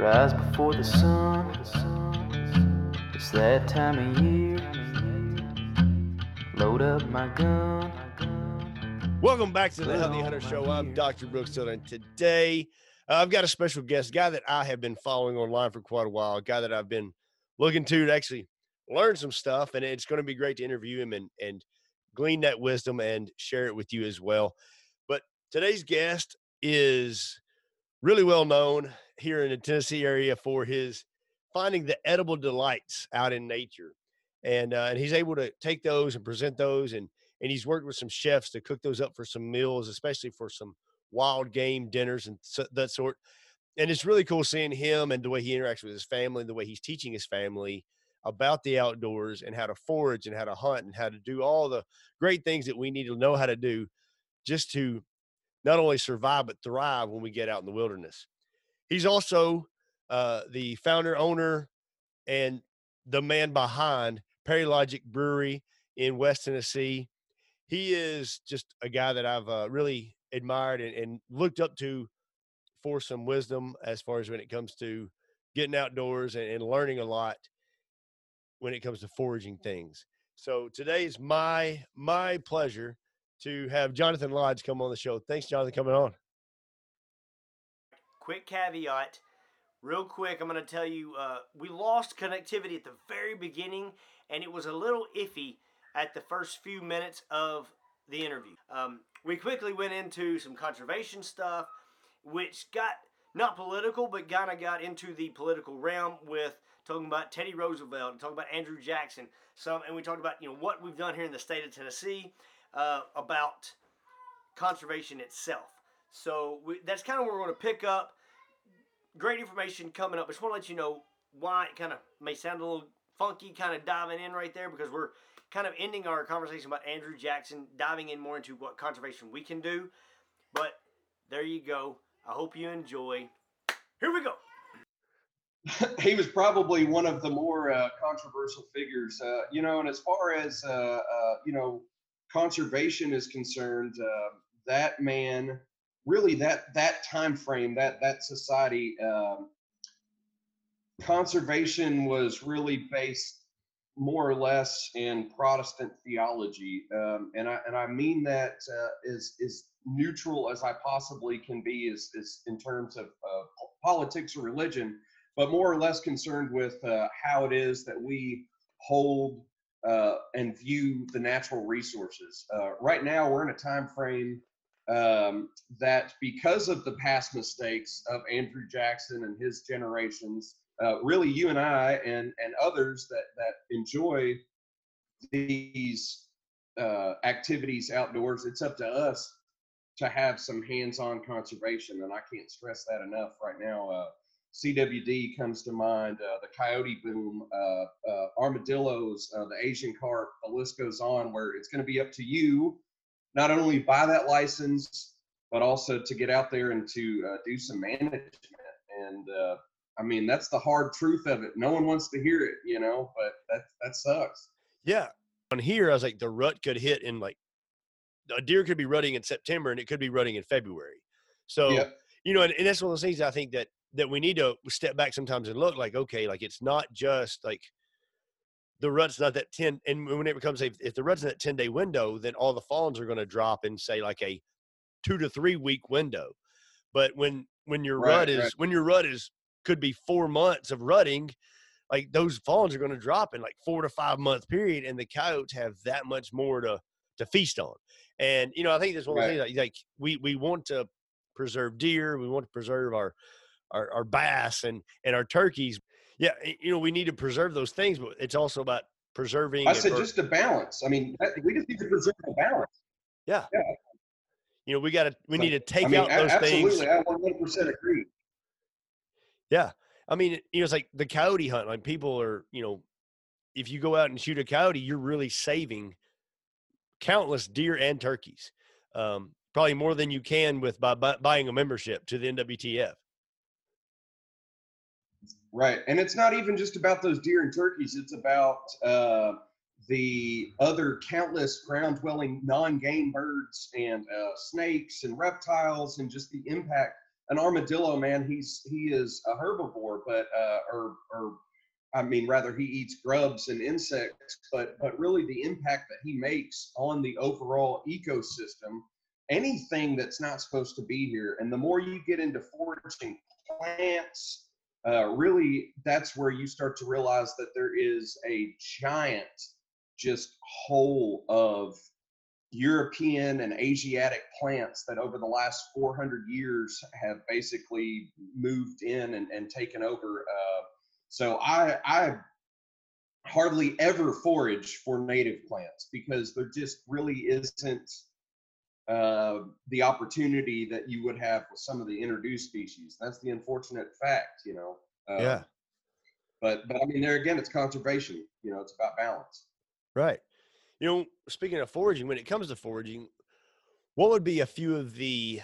rise before the sun. It's that time of year. Load up my gun. Welcome back to the Healthy Hunter Show. I'm. Dr. Brooks and today uh, I've got a special guest, a guy that I have been following online for quite a while, a guy that I've been looking to to actually learn some stuff, and it's going to be great to interview him and and glean that wisdom and share it with you as well. But today's guest is really well known here in the Tennessee area for his finding the edible delights out in nature, and uh, and he's able to take those and present those and and he's worked with some chefs to cook those up for some meals, especially for some wild game dinners and so, that sort. And it's really cool seeing him and the way he interacts with his family, the way he's teaching his family about the outdoors and how to forage and how to hunt and how to do all the great things that we need to know how to do just to not only survive but thrive when we get out in the wilderness. He's also uh, the founder, owner, and the man behind Perry Logic Brewery in West Tennessee he is just a guy that I've uh, really admired and, and looked up to for some wisdom as far as when it comes to getting outdoors and, and learning a lot when it comes to foraging things. So today is my my pleasure to have Jonathan Lodge come on the show. Thanks, Jonathan, coming on. Quick caveat real quick i'm going to tell you uh, we lost connectivity at the very beginning and it was a little iffy at the first few minutes of the interview. Um, we quickly went into some conservation stuff which got not political but kind of got into the political realm with talking about teddy roosevelt and talking about andrew jackson some and we talked about you know what we've done here in the state of tennessee uh, about conservation itself so we, that's kind of where we're going to pick up great information coming up. I just want to let you know why it kind of may sound a little funky, kind of diving in right there because we're kind of ending our conversation about Andrew Jackson, diving in more into what conservation we can do. But there you go. I hope you enjoy. Here we go. he was probably one of the more uh, controversial figures, uh, you know. And as far as uh, uh, you know, conservation is concerned, uh, that man, really, that that time frame, that that society, um, conservation was really based more or less in Protestant theology, um, and I and I mean that uh, neutral as I possibly can be, is is in terms of uh, politics or religion but more or less concerned with uh, how it is that we hold uh, and view the natural resources. Uh, right now, we're in a time frame um, that, because of the past mistakes of Andrew Jackson and his generations, uh, really you and I and and others that that enjoy these uh, activities outdoors, it's up to us to have some hands-on conservation, and I can't stress that enough right now. Uh, CWD comes to mind, uh, the coyote boom, uh, uh, armadillos, the Asian carp, the list goes on, where it's going to be up to you not only buy that license, but also to get out there and to uh, do some management. And uh, I mean, that's the hard truth of it. No one wants to hear it, you know, but that that sucks. Yeah. On here, I was like, the rut could hit in like a deer could be rutting in September and it could be rutting in February. So Yep. you know, and, and that's one of those things I think that that we need to step back sometimes and look like, okay, like it's not just like the rut's not that 10 and when it becomes a if the rut's in that 10 day window, then all the fawns are going to drop in say like a two to three week window. But when when your Right, rut is right. when your rut is could be four months of rutting, like those fawns are going to drop in like four to five month period, and the coyotes have that much more to to feast on. And you know, I think that's one of the Right. things like, like we we want to preserve deer, we want to preserve our our, our bass and and our turkeys. Yeah, you know, we need to preserve those things, but it's also about preserving. I said or- just a balance. I mean, we just need to preserve the balance. yeah. yeah. You know, we got to we So, need to take I mean, out those absolutely, things. I 100% agree. Yeah. I mean, you know, it's like the coyote hunt. Like people are, you know, if you go out and shoot a coyote, you're really saving countless deer and turkeys. Um, probably more than you can with by, bu buying a membership to the NWTF. Right. And it's not even just about those deer and turkeys, it's about uh, the other countless ground dwelling non game birds and uh, snakes and reptiles and just the impact an armadillo, man, he's he is a herbivore, but uh, or or I mean, rather he eats grubs and insects, but but really the impact that he makes on the overall ecosystem, anything that's not supposed to be here, and the more you get into foraging plants, uh, really that's where you start to realize that there is a giant just hole of European and Asiatic plants that over the last 400 years have basically moved in and, and taken over. Uh, so I, I hardly ever forage for native plants because there just really isn't uh, the opportunity that you would have with some of the introduced species. That's the unfortunate fact, you know. Uh, yeah. But but I mean, there again, it's conservation. You know, it's about balance. Right. You know, speaking of foraging, when it comes to foraging, what would be a few of the,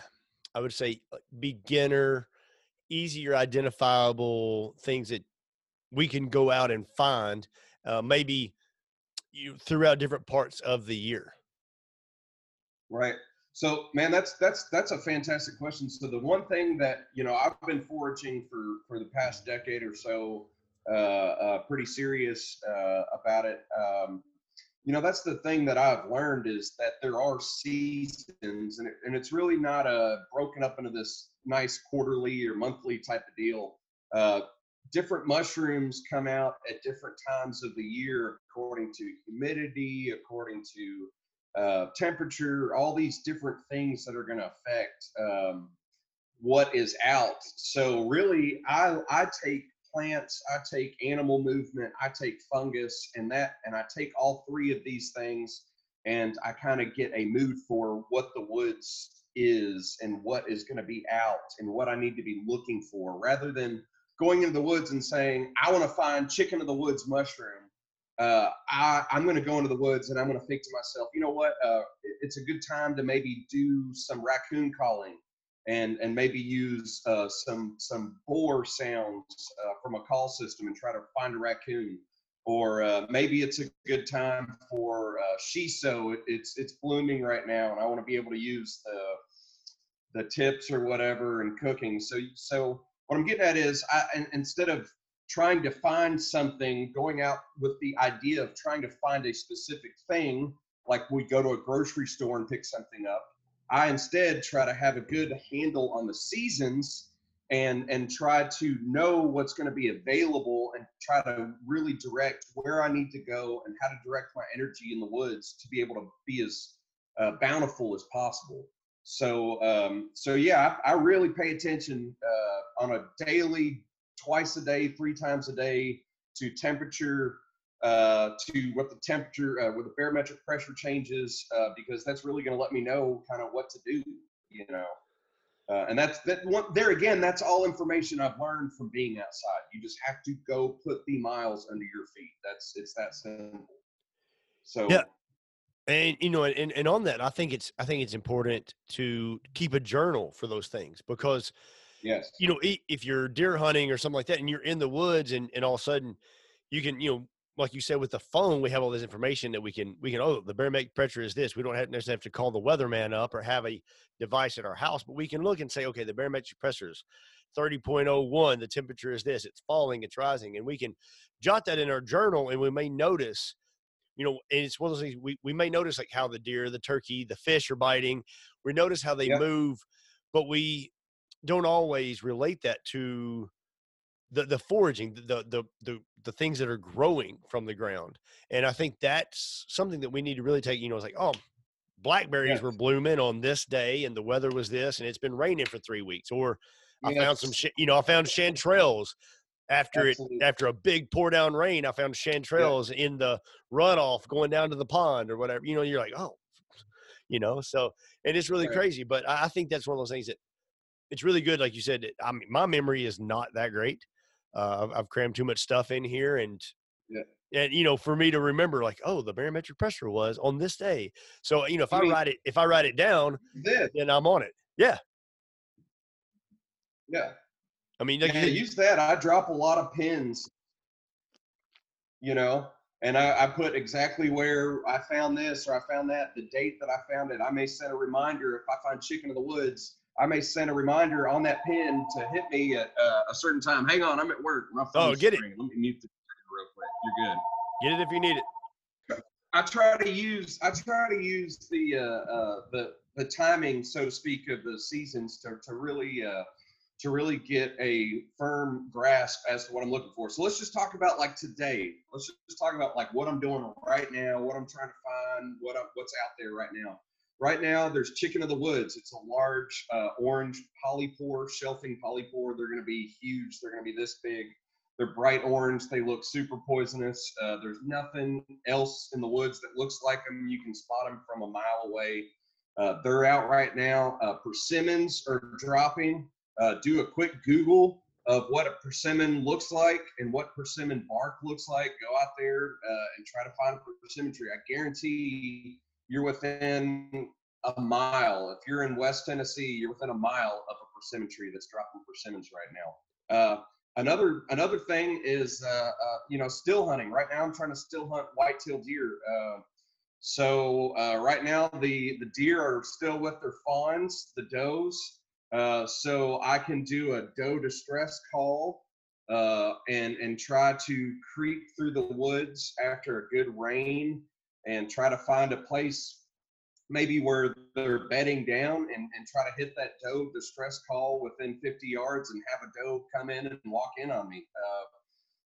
I would say, beginner, easier identifiable things that we can go out and find, uh, maybe you throughout different parts of the year? Right. So, man, that's that's that's a fantastic question. So, the one thing that you know I've been foraging for for the past decade or so, uh, uh, pretty serious uh, about it. Um, you know that's the thing that i've learned is that there are seasons and, it, and it's really not a broken up into this nice quarterly or monthly type of deal uh, different mushrooms come out at different times of the year according to humidity according to uh, temperature all these different things that are going to affect um, what is out so really i i take plants, I take animal movement, I take fungus, and that, and I take all three of these things, and I kind of get a mood for what the woods is and what is going to be out and what I need to be looking for, rather than going into the woods and saying, I want to find chicken of the woods mushroom. Uh, I, I'm going to go into the woods and I'm going to think to myself, you know what? Uh, it's a good time to maybe do some raccoon calling and and maybe use uh, some some boar sounds uh, from a call system and try to find a raccoon. Or uh, maybe it's a good time for uh, shiso. It, it's it's blooming right now and i want to be able to use the the tips or whatever in cooking. So so what i'm getting at is i instead of trying to find something going out with the idea of trying to find a specific thing like we go to a grocery store and pick something up I instead try to have a good handle on the seasons and and try to know what's going to be available and try to really direct where I need to go and how to direct my energy in the woods to be able to be as uh, bountiful as possible. So um, so yeah, I, I, really pay attention uh, on a daily, twice a day, three times a day to temperature, uh, to what the temperature, uh, what the barometric pressure changes, uh, because that's really going to let me know kind of what to do, you know. Uh, and that's that one there again. That's all information I've learned from being outside. You just have to go put the miles under your feet. That's it's that simple. So yeah, and you know, and and on that, I think it's I think it's important to keep a journal for those things because yes, you know, if you're deer hunting or something like that, and you're in the woods, and and all of a sudden you can you know like you said with the phone, we have all this information that we can we can oh the barometric pressure is this. We don't have necessarily have to call the weatherman up or have a device at our house, but we can look and say okay the barometric pressure is 30.01. The temperature is this. It's falling. It's rising, and we can jot that in our journal, and we may notice. You know, and it's one of those things we, we may notice like how the deer, the turkey, the fish are biting. We notice how they move, but we don't always relate that to the the foraging, the the the the things that are growing from the ground. And I think that's something that we need to really take. You know, it's like, oh, blackberries yes. were blooming on this day, and the weather was this, and it's been raining for three weeks. Or I found some, you know, I found chanterelles after Absolutely. it after a big pour down rain. I found chanterelles yeah. in the runoff going down to the pond or whatever. You know, you're like, oh, you know, so and it's really right. crazy. But I think that's one of those things that it's really good. Like you said, I mean, my memory is not that great uh, I've, crammed too much stuff in here, and yeah. and you know, for me to remember, like, oh, the barometric pressure was on this day. So you know, if I, I mean, write it, if I write it down, this. then I'm on it. Yeah. Yeah. I mean, like, yeah, use that. I drop a lot of pins. You know, and I, I, put exactly where I found this or I found that, the date that I found it. I may set a reminder if I find chicken in the woods. I may send a reminder on that pin to hit me at uh, a certain time. Hang on, I'm at work. My Oh, get it. Let me mute the real quick. You're good. Get it if you need it. I try to use I try to use the uh, uh, the the timing, so to speak, of the seasons to to really uh, to really get a firm grasp as to what I'm looking for. So let's just talk about like today. Let's just talk about like what I'm doing right now, what I'm trying to find, what I'm, what's out there right now. Right now, there's chicken of the woods. It's a large uh, orange polypore, shelfing polypore. They're going to be huge. They're going to be this big. They're bright orange. They look super poisonous. Uh, there's nothing else in the woods that looks like them. You can spot them from a mile away. Uh, they're out right now. Uh, persimmons are dropping. Uh, do a quick Google of what a persimmon looks like and what persimmon bark looks like. Go out there uh, and try to find a persimmon tree. I guarantee you're within a mile. If you're in West Tennessee, you're within a mile of a persimmon tree that's dropping persimmons right now. Uh, another another thing is uh, uh, you know still hunting. Right now, I'm trying to still hunt white-tailed deer. Uh, so uh, right now, the the deer are still with their fawns, the does. Uh, so I can do a doe distress call uh, and and try to creep through the woods after a good rain and try to find a place maybe where they're bedding down and, and try to hit that doe distress call within 50 yards and have a doe come in and walk in on me. Uh,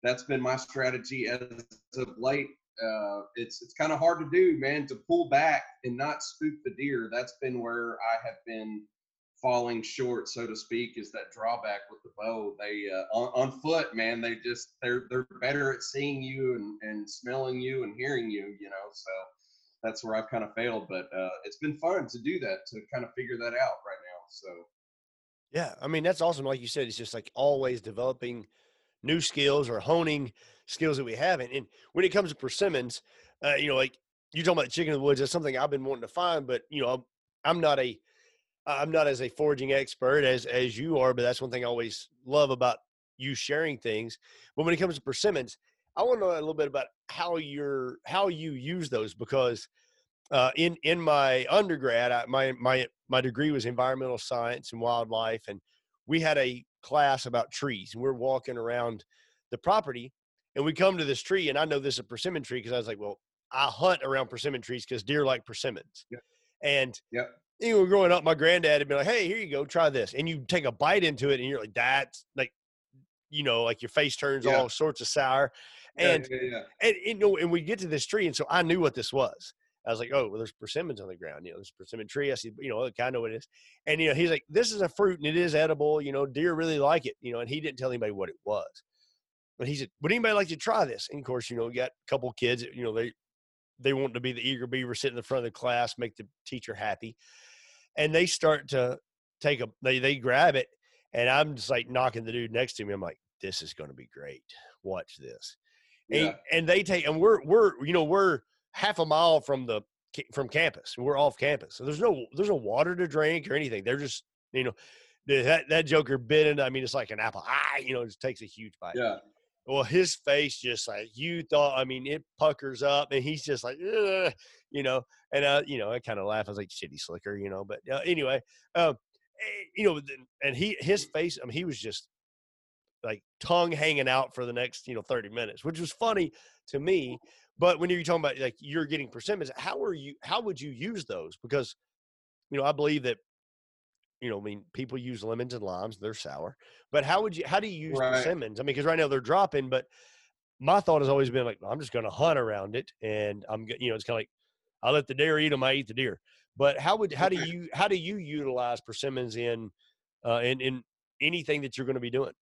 that's been my strategy as of late. Uh, it's it's kind of hard to do, man, to pull back and not spook the deer. That's been where I have been falling short, so to speak, is that drawback with the bow. They uh, on, on foot, man, they just they're they're better at seeing you and, and smelling you and hearing you, you know. So that's where I've kind of failed, but uh, it's been fun to do that to kind of figure that out right now. So Yeah, I mean that's awesome. Like you said, it's just like always developing new skills or honing skills that we haven't. And when it comes to persimmons, uh, you know, like you talking about chicken in the woods, that's something I've been wanting to find, but you know, I'm, I'm not a, I'm not as a foraging expert as as you are, but that's one thing I always love about you sharing things. But when it comes to persimmons, I want to know a little bit about how you're how you use those because uh, in in my undergrad, I, my my my degree was environmental science and wildlife, and we had a class about trees. And we're walking around the property, and we come to this tree, and I know this is a persimmon tree because I was like, well, I hunt around persimmon trees because deer like persimmons. And Yep. You know, growing up, my granddad had been like, "Hey, here you go, try this," and you take a bite into it, and you're like, "That's like." You know, like your face turns Yeah. all sorts of sour, and yeah, yeah. and you know, and we get to this tree, and so I knew what this was. I was like, oh, well, there's persimmons on the ground. You know, there's a persimmon tree. I see, you know, I kind of know what it is. And you know, he's like, this is a fruit and it is edible. You know, deer really like it. You know, and he didn't tell anybody what it was. But he said, would anybody like to try this? And of course, you know, we got a couple kids. You know, they they want to be the eager beaver, sit in the front of the class, make the teacher happy, and they start to take a they they grab it, and I'm just like knocking the dude next to me. I'm like, this is going to be great. Watch this and, Yeah. and they take and we're we're you know we're half a mile from the from campus we're off campus so there's no there's no water to drink or anything they're just you know that that joker bit into i mean it's like an apple ah you know it just takes a huge bite yeah. Well his face just like you thought i mean it puckers up and he's just like "Ugh," you know and uh you know i kind of laugh i was like shitty slicker you know but uh, anyway um eh, you know and he his face i mean he was just like tongue hanging out for the next you know 30 minutes which was funny to me but when you're talking about like you're getting persimmons how are you how would you use those? Because you know i believe that you know i mean people use lemons and limes they're sour but how would you how do you use Right. persimmons i mean because right now they're dropping but my thought has always been like i'm just going to hunt around it and i'm you know it's kind of like i let the deer eat them i eat the deer. But how would how do you how do you utilize persimmons in uh in in anything that you're going to be doing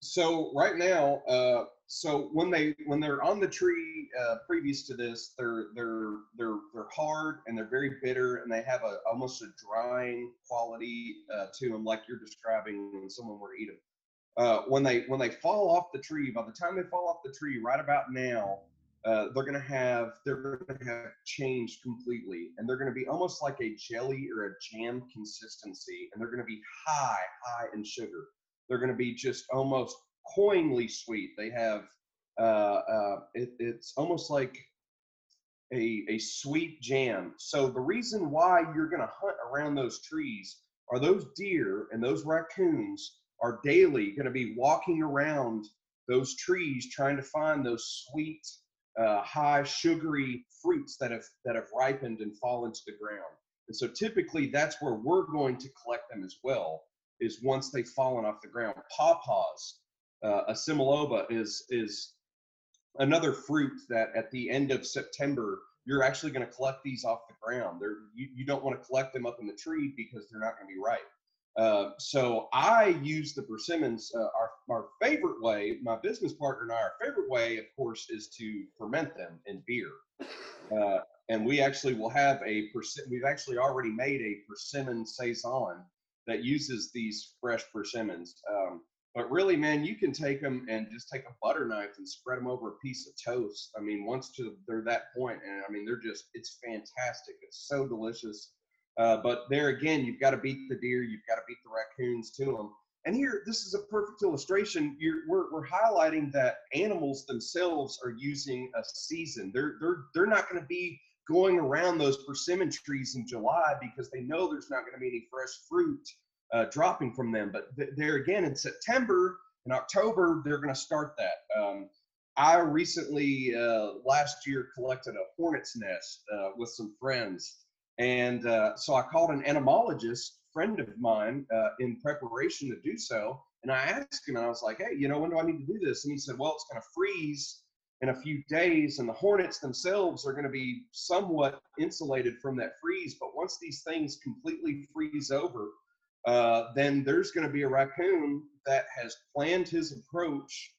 so right now uh so when they when they're on the tree uh previous to this they're they're they're they're hard and they're very bitter and they have a almost a drying quality uh to them like you're describing when someone were to eat them uh when they when they fall off the tree by the time they fall off the tree right about now uh, they're gonna have they're gonna have changed completely, and they're gonna be almost like a jelly or a jam consistency, and they're gonna be high, high in sugar they're going to be just almost coinly sweet. They have uh, uh, it, it's almost like a a sweet jam. So the reason why you're going to hunt around those trees are those deer and those raccoons are daily going to be walking around those trees trying to find those sweet, uh, high sugary fruits that have that have ripened and fallen to the ground. And so typically that's where we're going to collect them as well. Is once they've fallen off the ground. Pawpaws, uh, a Cymaloba is is another fruit that at the end of September you're actually going to collect these off the ground. They're, you, you don't want to collect them up in the tree because they're not going to be ripe. Uh, so I use the persimmons. Uh, our, our favorite way, my business partner and I, our favorite way, of course, is to ferment them in beer. Uh, and we actually will have a persimmon. We've actually already made a persimmon saison that uses these fresh persimmons. Um, but really, man, you can take them and just take a butter knife and spread them over a piece of toast. I mean, once to they're that point, and I mean, they're just it's fantastic. It's so delicious. Uh, but there again, you've got to beat the deer, you've got to beat the raccoons to them. And here, this is a perfect illustration. You're, we're, we're highlighting that animals themselves are using a season. They're they're they're not going to be going around those persimmon trees in July because they know there's not going to be any fresh fruit uh, dropping from them. But th- there again in September and October, they're going to start that. Um, I recently uh, last year collected a hornet's nest uh, with some friends, and uh, so I called an entomologist friend of mine uh, in preparation to do so. And I asked him, and I was like, "Hey, you know, when do I need to do this?" And he said, "Well, it's going to freeze in a few days, and the hornets themselves are going to be somewhat insulated from that freeze. But once these things completely freeze over, uh, then there's going to be a raccoon that has planned his approach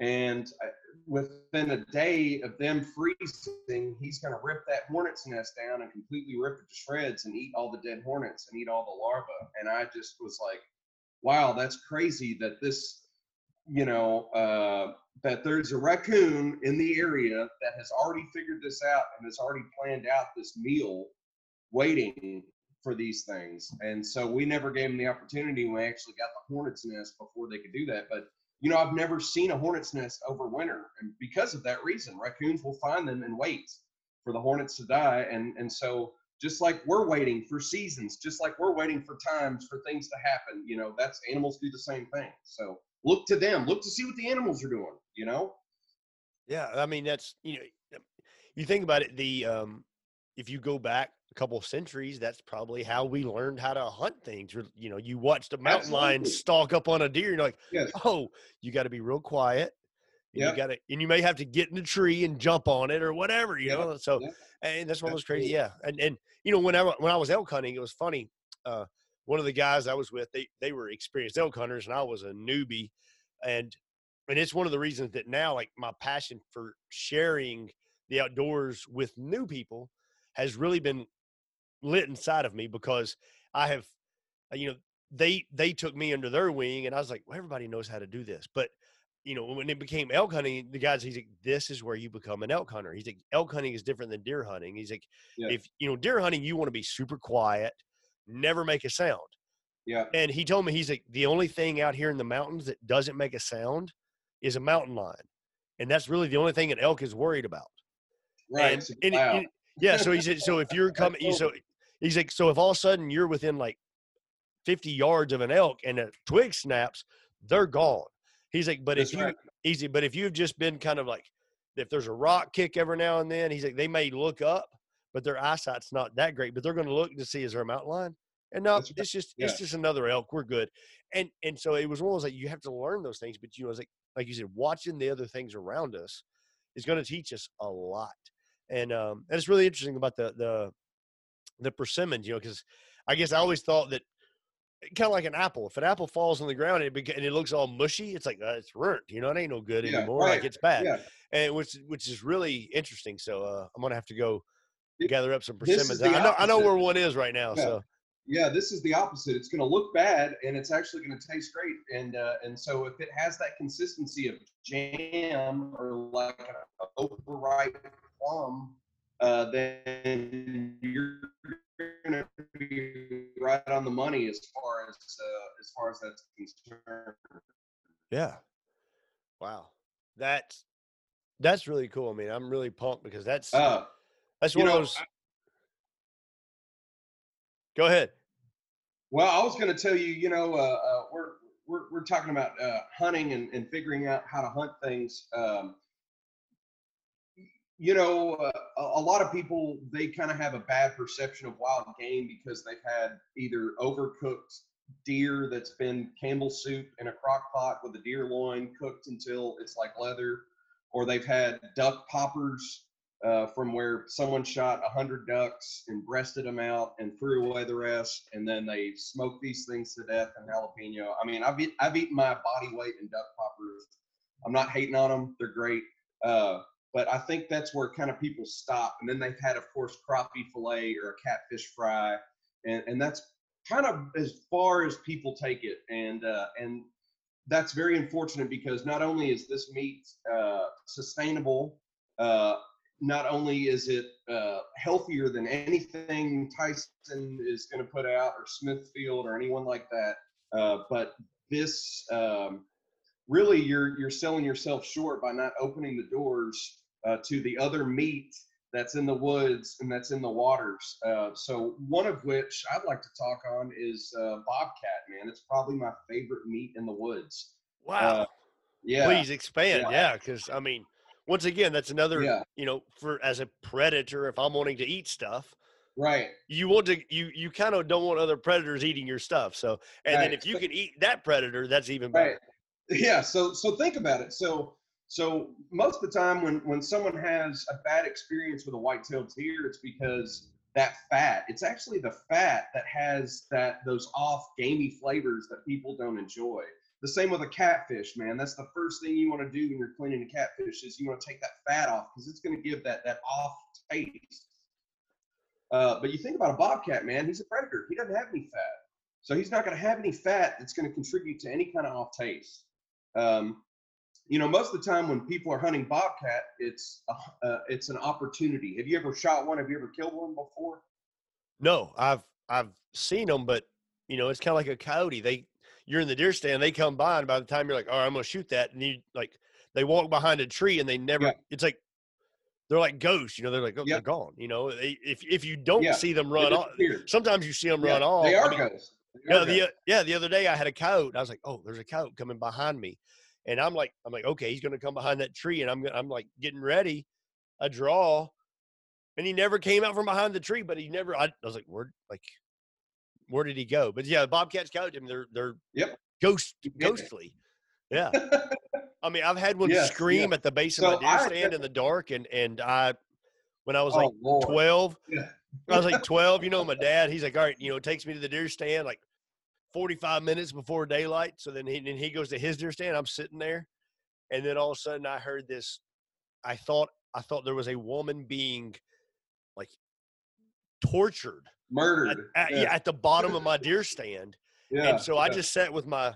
and uh, within a day of them freezing he's going to rip that hornet's nest down and completely rip it to shreds and eat all the dead hornets and eat all the larvae and i just was like wow that's crazy that this you know uh, that there's a raccoon in the area that has already figured this out and has already planned out this meal waiting for these things. And so we never gave them the opportunity. We actually got the hornet's nest before they could do that. But you know, I've never seen a hornet's nest over winter, and because of that reason, raccoons will find them and wait for the hornets to die. And and so just like we're waiting for seasons, just like we're waiting for times for things to happen, you know, that's animals do the same thing. So look to them, look to see what the animals are doing. You know. Yeah, I mean that's you know, you think about it. The um, if you go back a couple of centuries, that's probably how we learned how to hunt things. You know, you watched a mountain Absolutely. lion stalk up on a deer, and you're like, yes. oh, you got to be real quiet. Yeah. You got to, and you may have to get in the tree and jump on it or whatever, you know. So, and that's one of those crazy, yeah. And and you know, when I when I was elk hunting, it was funny. Uh, one of the guys I was with, they they were experienced elk hunters, and I was a newbie, and and it's one of the reasons that now, like my passion for sharing the outdoors with new people has really been lit inside of me because I have, uh, you know, they they took me under their wing, and I was like, well, everybody knows how to do this, but you know, when it became elk hunting, the guys, he's like, this is where you become an elk hunter. He's like, elk hunting is different than deer hunting. He's like, yeah. if you know, deer hunting, you want to be super quiet, never make a sound. Yeah. And he told me, he's like, the only thing out here in the mountains that doesn't make a sound is a mountain lion. And that's really the only thing an elk is worried about. Right. And, and, and, yeah. So he said, so if you're coming, so He's like, so if all of a sudden you're within like 50 yards of an elk and a twig snaps, they're gone. He's like, but That's if you right. easy, but if you've just been kind of like, if there's a rock kick every now and then, he's like, they may look up, but their eyesight's not that great. But they're going to look to see is there a mountain lion? And no, it's just yeah. it's just another elk. We're good. And and so it was one of those like you have to learn those things, but you know, it's like like you said, watching the other things around us is going to teach us a lot. And um, and it's really interesting about the the the persimmons, you know, because I guess I always thought that kind of like an apple. If an apple falls on the ground and it, and it looks all mushy, it's like uh, it's ruined. You know, it ain't no good yeah, anymore. Right. Like it's bad, yeah. and which which is really interesting. So uh, I'm gonna have to go gather up some persimmons. I know I know where one is right now. Yeah. So yeah, this is the opposite. It's gonna look bad, and it's actually gonna taste great. And uh, and so if it has that consistency of jam or like an overripe plum uh, then you're going to be right on the money as far as uh, as far as that's concerned. Yeah. Wow. That's that's really cool. I mean, I'm really pumped because that's uh, that's one of those. I, Go ahead. Well, I was going to tell you, you know, uh, uh, we're, we're, we're talking about uh, hunting and, and figuring out how to hunt things. Um, you know, uh, a, lot of people, they kind of have a bad perception of wild game because they've had either overcooked deer that's been Campbell soup in a crock pot with a deer loin cooked until it's like leather, or they've had duck poppers uh, from where someone shot a hundred ducks and breasted them out and threw away the rest, and then they smoked these things to death in jalapeno. I mean, I've eat, I've eaten my body weight in duck poppers. I'm not hating on them; they're great. Uh, but I think that's where kind of people stop, and then they've had, of course, crappie fillet or a catfish fry, and and that's kind of as far as people take it, and uh, and that's very unfortunate because not only is this meat uh, sustainable, uh, not only is it uh, healthier than anything Tyson is going to put out or Smithfield or anyone like that, uh, but this um, really you're you're selling yourself short by not opening the doors uh, to the other meat that's in the woods and that's in the waters. Uh, so one of which I'd like to talk on is uh, bobcat. Man, it's probably my favorite meat in the woods. Wow. Uh, yeah. Please expand. Yeah. Yeah, because I mean, once again, that's another. Yeah. You know, for as a predator, if I'm wanting to eat stuff, Right. you want to you you kind of don't want other predators eating your stuff. So, and then if you can eat that predator, that's even better. Right. Yeah. So so think about it. So so most of the time when when someone has a bad experience with a white-tailed deer, it's because that fat. It's actually the fat that has that those off gamey flavors that people don't enjoy. The same with a catfish, man. That's the first thing you want to do when you're cleaning a catfish is you want to take that fat off because it's going to give that that off taste. Uh, but you think about a bobcat, man. He's a predator. He doesn't have any fat, so he's not going to have any fat that's going to contribute to any kind of off taste. Um, you know, most of the time when people are hunting bobcat, it's a, uh, it's an opportunity. Have you ever shot one? Have you ever killed one before? No, I've I've seen them, but you know, it's kind of like a coyote. They you're in the deer stand, they come by, and by the time you're like, all right, I'm gonna shoot that, and you like they walk behind a tree and they never. Yeah. It's like they're like ghosts. You know, they're like oh, Yeah. they're gone. You know, they, if if you don't Yeah. see them run off, sometimes you see them run off. They I are mean, ghosts. They Yeah, are the ghosts. yeah the other day I had a coyote. I was like, oh, there's a coyote coming behind me, and I'm like, I'm like, okay, he's gonna come behind that tree, and I'm gonna- I'm like getting ready, a draw, and he never came out from behind the tree, but he never. I, I was like, where like, where did he go? But yeah, bobcats, coyote, I mean, they're they're Yep. ghost ghostly. Yeah, I mean, I've had one Yes, scream at the base of So my deer stand in the dark, and and I, when I was like oh Lord. 12 Yeah. i was like 12 you know my dad he's like all right you know takes me to the deer stand like 45 minutes before daylight so then he then he goes to his deer stand i'm sitting there and then all of a sudden i heard this i thought i thought there was a woman being like tortured Murdered. at, yeah, at the bottom of my deer stand yeah, and so i just sat with my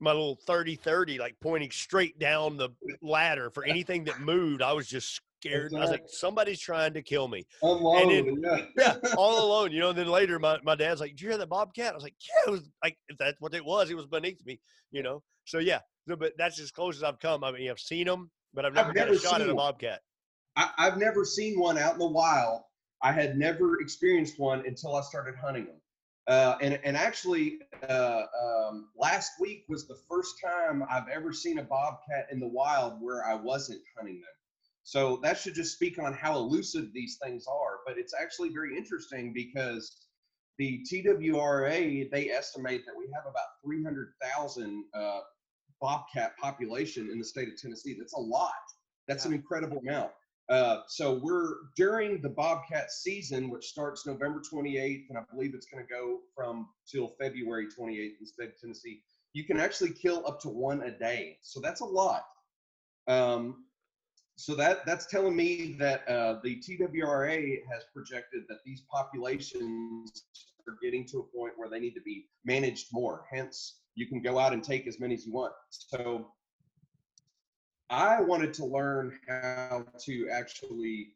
my little 30 30 like pointing straight down the ladder for anything that moved i was just scared i was like somebody's trying to kill me unload. then- yeah. yeah, all alone, you know. And then later, my, my dad's like, "Did you hear that bobcat?" I was like, "Yeah, it was like if that's what it was. It was beneath me, you know." So yeah, no, but that's as close as I've come. I mean, I've seen them, but I've never, I've never shot at a bobcat. I, I've never seen one out in the wild. I had never experienced one until I started hunting them. Uh, and, and actually, uh, um, last week was the first time I've ever seen a bobcat in the wild where I wasn't hunting them. So that should just speak on how elusive these things are. But it's actually very interesting because the TWRA they estimate that we have about 300,000 uh, bobcat population in the state of Tennessee. That's a lot. That's an incredible amount. Uh, so we're during the bobcat season, which starts November 28th, and I believe it's going to go from till February 28th in of Tennessee. You can actually kill up to one a day, so that's a lot. Um, so that that's telling me that uh, the TWRA has projected that these populations are getting to a point where they need to be managed more. Hence, you can go out and take as many as you want. So I wanted to learn how to actually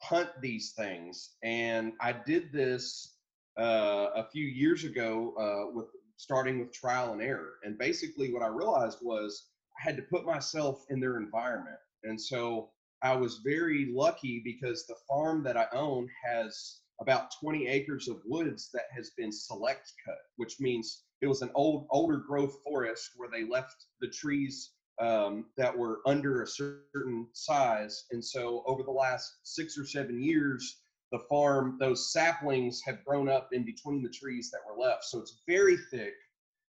hunt these things, and I did this uh, a few years ago uh, with starting with trial and error. And basically, what I realized was I had to put myself in their environment, and so I was very lucky because the farm that I own has about 20 acres of woods that has been select cut, which means it was an old older growth forest where they left the trees um, that were under a certain size. And so over the last six or seven years, the farm, those saplings have grown up in between the trees that were left. So it's very thick,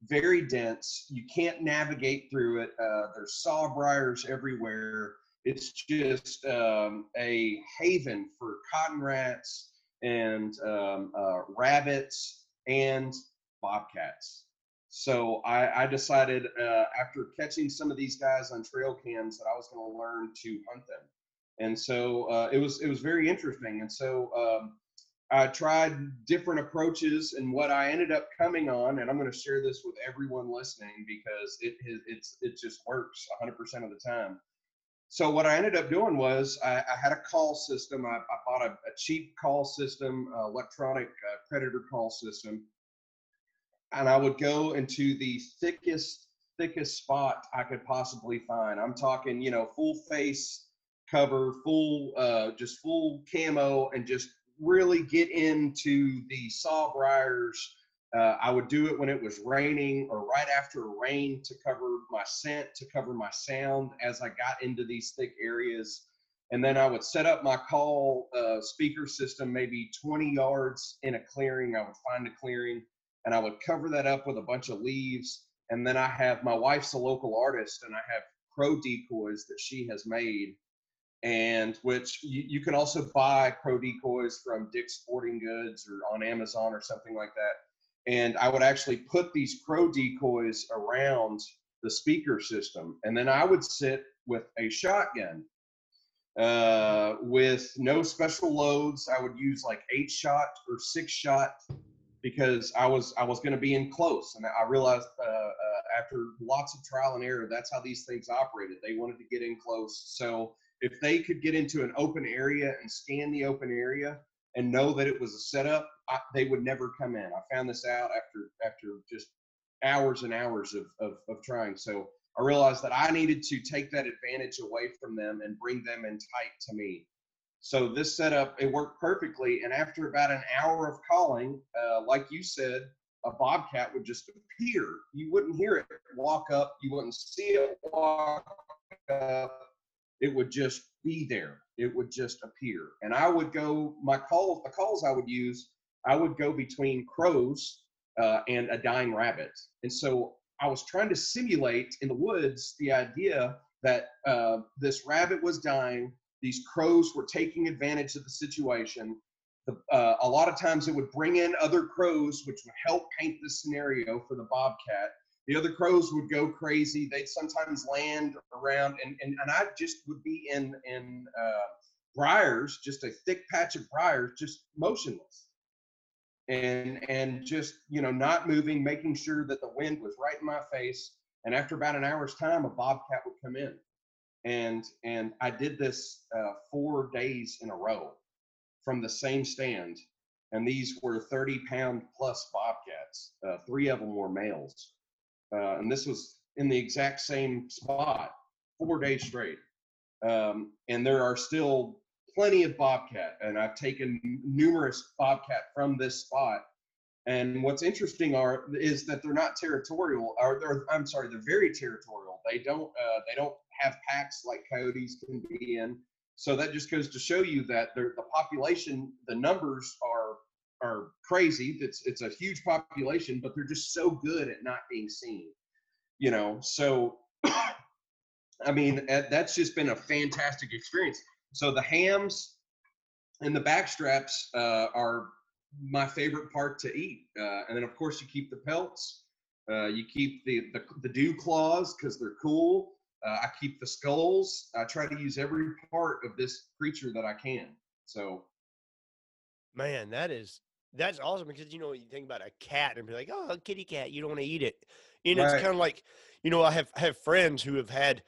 very dense. You can't navigate through it. Uh, there's sawbriars everywhere. It's just um, a haven for cotton rats and um, uh, rabbits and bobcats. So I, I decided uh, after catching some of these guys on trail cams that I was going to learn to hunt them, and so uh, it was it was very interesting. And so um, I tried different approaches, and what I ended up coming on, and I'm going to share this with everyone listening because it it's it just works 100% of the time. So what I ended up doing was I, I had a call system. I, I bought a, a, cheap call system, uh, electronic uh, predator call system and I would go into the thickest, thickest spot I could possibly find. I'm talking, you know, full face cover, full, uh, just full camo, and just really get into the saw briars. Uh, I would do it when it was raining or right after rain to cover my scent, to cover my sound as I got into these thick areas. And then I would set up my call uh, speaker system maybe 20 yards in a clearing. I would find a clearing and I would cover that up with a bunch of leaves. And then I have my wife's a local artist, and I have crow decoys that she has made, and which you, you can also buy crow decoys from Dick's Sporting Goods or on Amazon or something like that. And I would actually put these crow decoys around the speaker system, and then I would sit with a shotgun uh, with no special loads. I would use like eight shot or six shot because I was I was going to be in close, and I realized uh, uh, after lots of trial and error, that's how these things operated. They wanted to get in close, so if they could get into an open area and scan the open area and know that it was a setup, I, they would never come in. I found this out after after just hours and hours of, of, of trying. So I realized that I needed to take that advantage away from them and bring them in tight to me. So this setup, it worked perfectly. And after about an hour of calling, uh, like you said, a bobcat would just appear. You wouldn't hear it walk up. You wouldn't see it walk up. It would just be there. It would just appear. And I would go, my calls, the calls I would use, I would go between crows uh, and a dying rabbit. And so I was trying to simulate in the woods the idea that uh, this rabbit was dying these crows were taking advantage of the situation. The, uh, a lot of times it would bring in other crows, which would help paint the scenario for the bobcat. The other crows would go crazy. They'd sometimes land around, and, and, and I just would be in in uh, briars, just a thick patch of briars, just motionless, and and just you know not moving, making sure that the wind was right in my face. And after about an hour's time, a bobcat would come in and and I did this uh, four days in a row from the same stand, and these were 30 pound plus bobcats. Uh, three of them were males, uh, and this was in the exact same spot, four days straight. Um, and there are still plenty of bobcat, and I've taken numerous bobcat from this spot. And what's interesting are is that they're not territorial, or they're I'm sorry, they're very territorial. They don't uh, they don't have packs like coyotes can be in. So that just goes to show you that the population, the numbers are are crazy. It's it's a huge population, but they're just so good at not being seen. You know, so I mean that's just been a fantastic experience. So the hams and the backstraps uh, are my favorite part to eat, uh, and then of course you keep the pelts. Uh, you keep the, the the dew claws because they're cool. Uh, I keep the skulls. I try to use every part of this creature that I can. So, man, that is that's awesome because you know you think about a cat and be like, oh, kitty cat, you don't want to eat it. And right. it's kind of like, you know, I have have friends who have had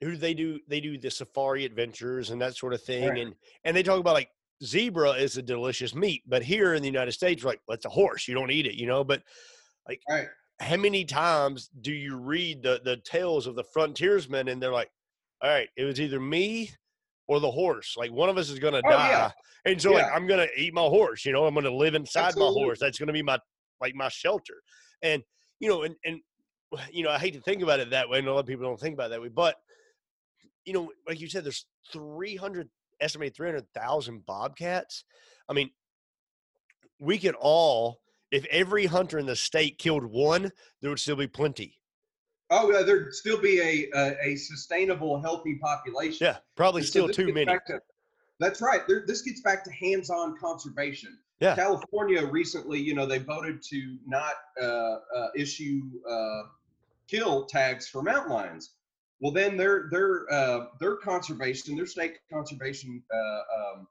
who they do they do the safari adventures and that sort of thing, right. and and they talk about like zebra is a delicious meat, but here in the United States, like, well, it's a horse, you don't eat it, you know, but like right how many times do you read the the tales of the frontiersmen and they're like all right it was either me or the horse. Like one of us is going to Oh, die, yeah. and so like I'm going to eat my horse. You know, I'm going to live inside my horse. That's going to be my like my shelter. And you know, and and you know, I hate to think about it that way. And a lot of people don't think about it that way, but you know, like you said, there's 300 estimated 300,000 bobcats. I mean, we could all, if every hunter in the state killed one, there would still be plenty. Oh, there'd still be a a, a sustainable, healthy population. Yeah, probably so still too many. to- that's right. There, this gets back to hands-on conservation. Yeah. California recently, you know, they voted to not uh, uh, issue uh, kill tags for mountain lions. Well, then their their uh, their conservation, their state conservation uh, um,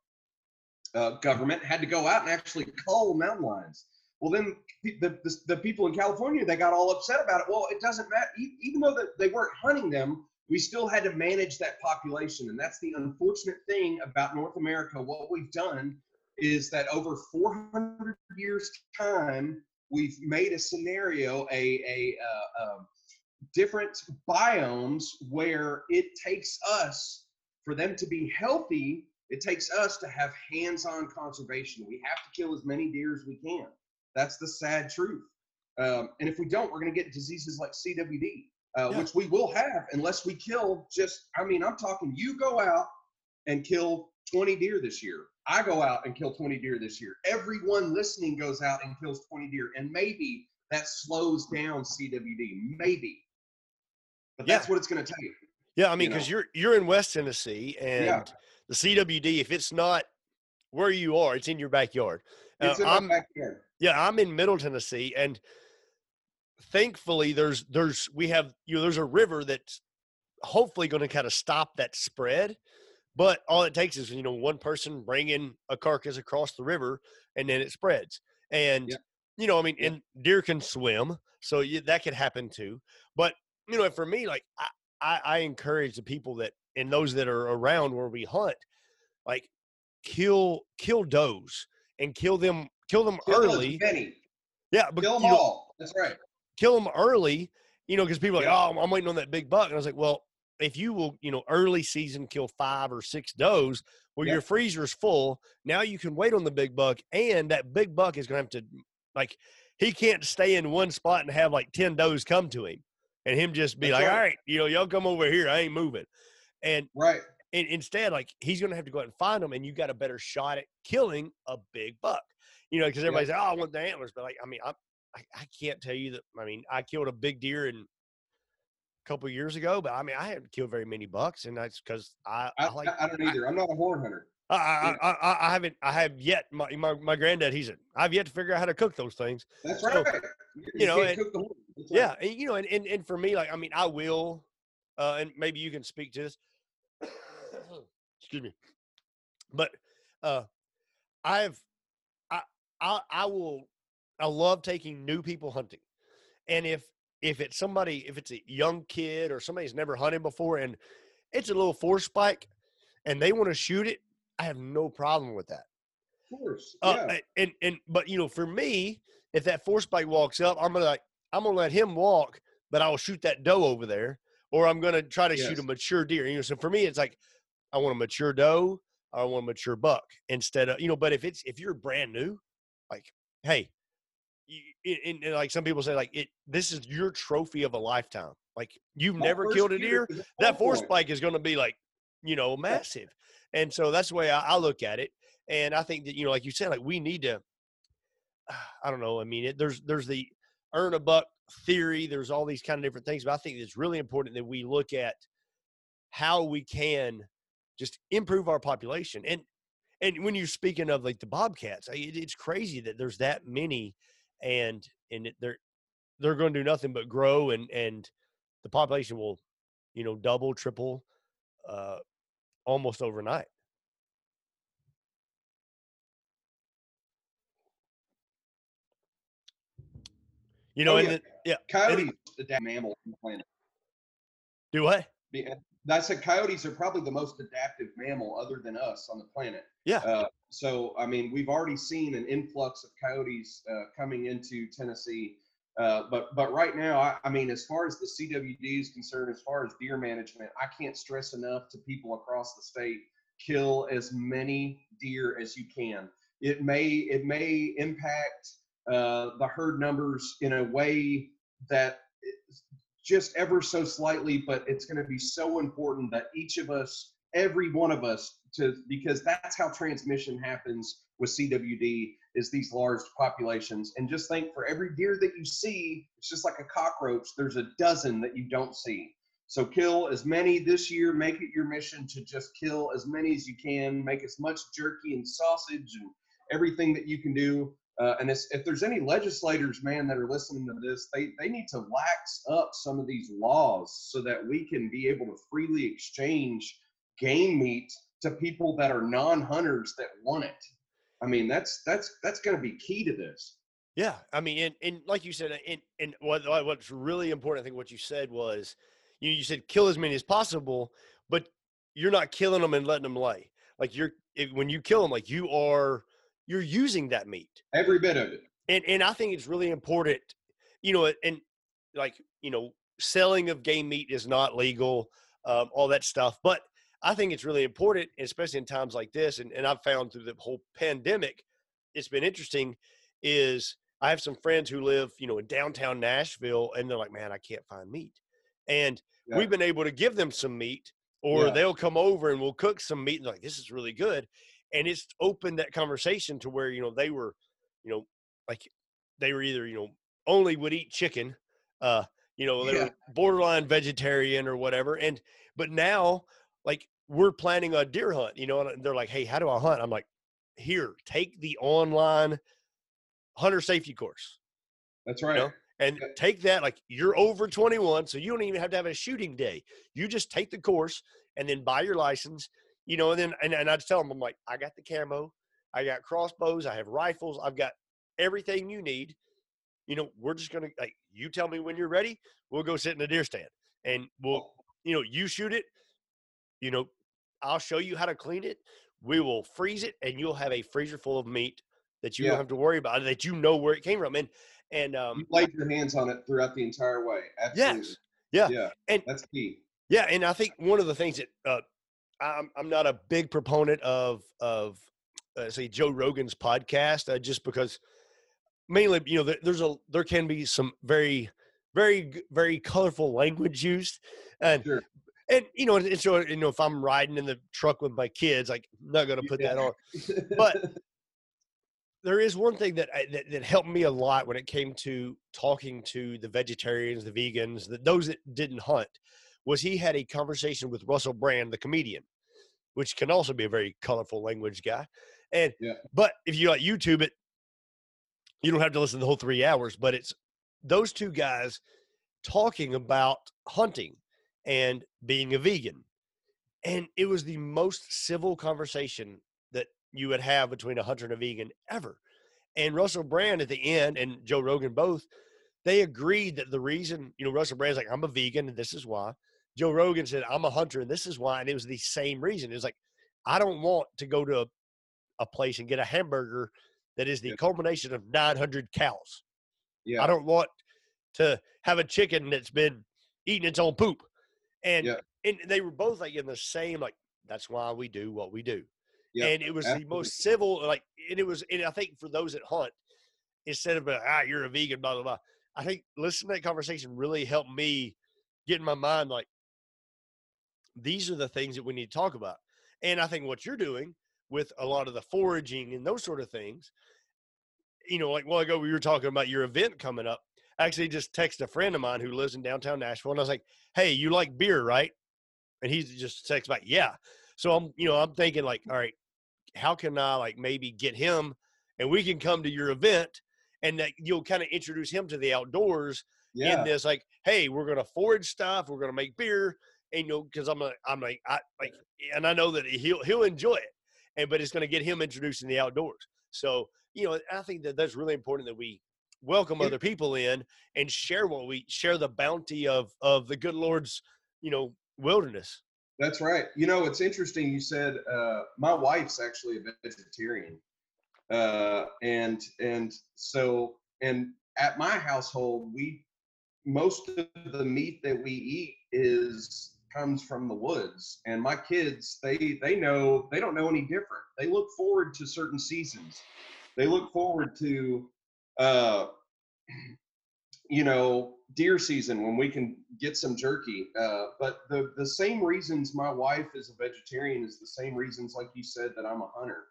uh, government had to go out and actually cull mountain lions. Well, then the, the, the people in California they got all upset about it. Well, it doesn't matter. Even though they weren't hunting them, we still had to manage that population, and that's the unfortunate thing about North America. What we've done is that over 400 years' time, we've made a scenario, a a uh, um, different biomes where it takes us for them to be healthy. It takes us to have hands-on conservation. We have to kill as many deer as we can. That's the sad truth. Um, and if we don't, we're going to get diseases like CWD, uh, Yeah. which we will have unless we kill just, I mean, I'm talking you go out and kill 20 deer this year. I go out and kill 20 deer this year. Everyone listening goes out and kills 20 deer. And maybe that slows down CWD. Maybe. But that's Yeah. what it's going to take. Yeah, I mean, you because know. you're you're in West Tennessee, and Yeah. the CWD, if it's not where you are, it's in your backyard. Uh, It's in I'm my backyard. Yeah, I'm in Middle Tennessee, and thankfully, there's there's we have you know there's a river that's hopefully going to kind of stop that spread. But all it takes is you know one person bringing a carcass across the river, and then it spreads. And Yep. you know, I mean, Yep. and deer can swim, so you, that could happen too. But you know, for me, like I, I, I encourage the people that and those that are around where we hunt, like kill kill does and kill them kill them Kill early. many. Yeah, but Kill them know, all. That's right. kill them early, you know, because people are like, oh, I'm- waiting on that big buck. And I was like, well, if you will, you know, early season kill five or six does, well, Yeah. your freezer is full. Now you can wait on the big buck, and that big buck is going to have to, like, he can't stay in one spot and have like 10 does come to him and him just be That's like, right. all right, you know, y'all come over here. I ain't moving. And, Right. and instead, like, he's going to have to go out and find them, and you got a better shot at killing a big buck, you know, because Yeah. everybody's like, oh, I want the antlers. But, like, I mean, I'm, I, I can't tell you that. I mean, I killed a big deer in a couple years ago, but I mean, I haven't killed very many bucks, and that's because I, I, I, like. I, I don't either. I'm not a horn hunter. I, I, I, I, I haven't. I have yet. My, my my granddad. He's a. I've yet to figure out how to cook those things. That's So, right. you know, can't and- cook the horn. That's right. Yeah, and, you know, and, and and for me, like, I mean, I will, uh, and maybe you can speak to this. Excuse me, but uh, I've, I, I, will, I love taking new people hunting, and if if it's somebody, if it's a young kid or somebody's never hunted before, and it's a little force spike, and they want to shoot it, I have no problem with that. Of course. Uh, yeah. a- and and but you know, for me, if that force spike walks up, I'm gonna like I'm gonna let him walk, but I will shoot that doe over there, or I'm gonna try to shoot a mature deer. You know, so for me, it's like I want a mature doe, or I want a mature buck instead of you know. But if it's if you're brand new, like hey, and like some people say, like it this is your trophy of a lifetime. Like you've My never killed a deer deer, was a that force spike is going to be like you know massive. And so that's the way I, I look at it and i think that you know like you said like we need to i don't know i mean it, there's there's the earn a buck theory there's all these kind of different things but i think it's really important that we look at how we can just improve our population and and when you're speaking of like the bobcats it, it's crazy that there's that many and and they're they're going to do nothing but grow and and the population will you know double triple uh almost overnight you know Oh, and yeah. then, yeah Coyotes, the damn mammal on the planet. do what The- I said coyotes are probably the most adaptive mammal other than us on the planet. Yeah. Uh, so, I mean, we've already seen an influx of coyotes uh, coming into Tennessee. Uh, but but right now, I, I mean, as far as the CWD is concerned, as far as deer management, I can't stress enough to people across the state kill as many deer as you can. It may it may impact uh, the herd numbers in a way that just ever so slightly, but it's going to be so important that each of us, every one of us, to because that's how transmission happens with CWD is these large populations. And just think for every deer that you see, it's just like a cockroach. There's a dozen that you don't see. So kill as many this year. Make it your mission to just kill as many as you can. Make as much jerky and sausage and everything that you can do. Uh, and if there's any legislators, man, that are listening to this, they, they need to lax up some of these laws so that we can be able to freely exchange game meat to people that are non-hunters that want it. I mean, that's that's that's going to be key to this. Yeah, I mean, and, and like you said, and, and what what's really important, I think, what you said was, you you said kill as many as possible, but you're not killing them and letting them lay. Like you're when you kill them, like you are you're using that meat. Every bit of it. And and I think it's really important, you know, and like you know, selling of game meat is not legal, um, all that stuff. But I think it's really important, especially in times like this. And, and I've found through the whole pandemic, it's been interesting. Is I have some friends who live, you know, in downtown Nashville, and they're like, "Man, I can't find meat," and yeah. we've been able to give them some meat, or yeah. they'll come over and we'll cook some meat, and like, "This is really good," and it's opened that conversation to where you know they were, you know, like they were either you know only would eat chicken, uh, you know, they yeah. were borderline vegetarian or whatever, and but now like we're planning a deer hunt, you know, and they're like, "Hey, how do I hunt?" I'm like, "Here, take the online hunter safety course." That's right. You know? And yeah. take that like you're over 21, so you don't even have to have a shooting day. You just take the course and then buy your license, you know. And then and, and I tell them, I'm like, I got the camo, I got crossbows, I have rifles, I've got everything you need. You know, we're just gonna like you tell me when you're ready. We'll go sit in the deer stand and we'll, you know, you shoot it you know, I'll show you how to clean it. We will freeze it, and you'll have a freezer full of meat that you yeah. don't have to worry about. That you know where it came from, and and um, you laid your hands on it throughout the entire way. Absolutely. Yes. Yeah. Yeah. And that's key. Yeah, and I think one of the things that uh, I'm I'm not a big proponent of of uh, say Joe Rogan's podcast uh, just because mainly you know there's a there can be some very very very colorful language used and sure and you know, and so you know, if I'm riding in the truck with my kids, like I'm not going to put yeah. that on. But there is one thing that, I, that, that helped me a lot when it came to talking to the vegetarians, the vegans, the, those that didn't hunt, was he had a conversation with Russell Brand, the comedian, which can also be a very colorful language guy. And yeah. but if you like YouTube it, you don't have to listen to the whole three hours. But it's those two guys talking about hunting and being a vegan. And it was the most civil conversation that you would have between a hunter and a vegan ever. And Russell Brand at the end and Joe Rogan both, they agreed that the reason, you know, Russell Brand's like, I'm a vegan and this is why. Joe Rogan said, I'm a hunter and this is why. And it was the same reason. It was like, I don't want to go to a, a place and get a hamburger that is the culmination of 900 cows. Yeah. I don't want to have a chicken that's been eating its own poop and yeah. and they were both like in the same like that's why we do what we do yeah, and it was absolutely. the most civil like and it was and i think for those that hunt instead of ah you're a vegan blah blah blah i think listening to that conversation really helped me get in my mind like these are the things that we need to talk about and i think what you're doing with a lot of the foraging and those sort of things you know like a while ago we were talking about your event coming up actually just texted a friend of mine who lives in downtown Nashville, and I was like, "Hey, you like beer, right?" And he just texts back, "Yeah." So I'm, you know, I'm thinking like, all right, how can I like maybe get him, and we can come to your event, and that you'll kind of introduce him to the outdoors yeah. in this, like, hey, we're gonna forage stuff, we're gonna make beer, and you know, because I'm like, I'm like, I like, and I know that he'll he'll enjoy it, and but it's gonna get him introduced in the outdoors. So you know, I think that that's really important that we welcome other people in and share what we share the bounty of of the good lord's you know wilderness. That's right. You know it's interesting you said uh my wife's actually a vegetarian uh and and so and at my household we most of the meat that we eat is comes from the woods and my kids they they know they don't know any different. They look forward to certain seasons. They look forward to uh you know deer season when we can get some jerky uh but the the same reasons my wife is a vegetarian is the same reasons like you said that i'm a hunter.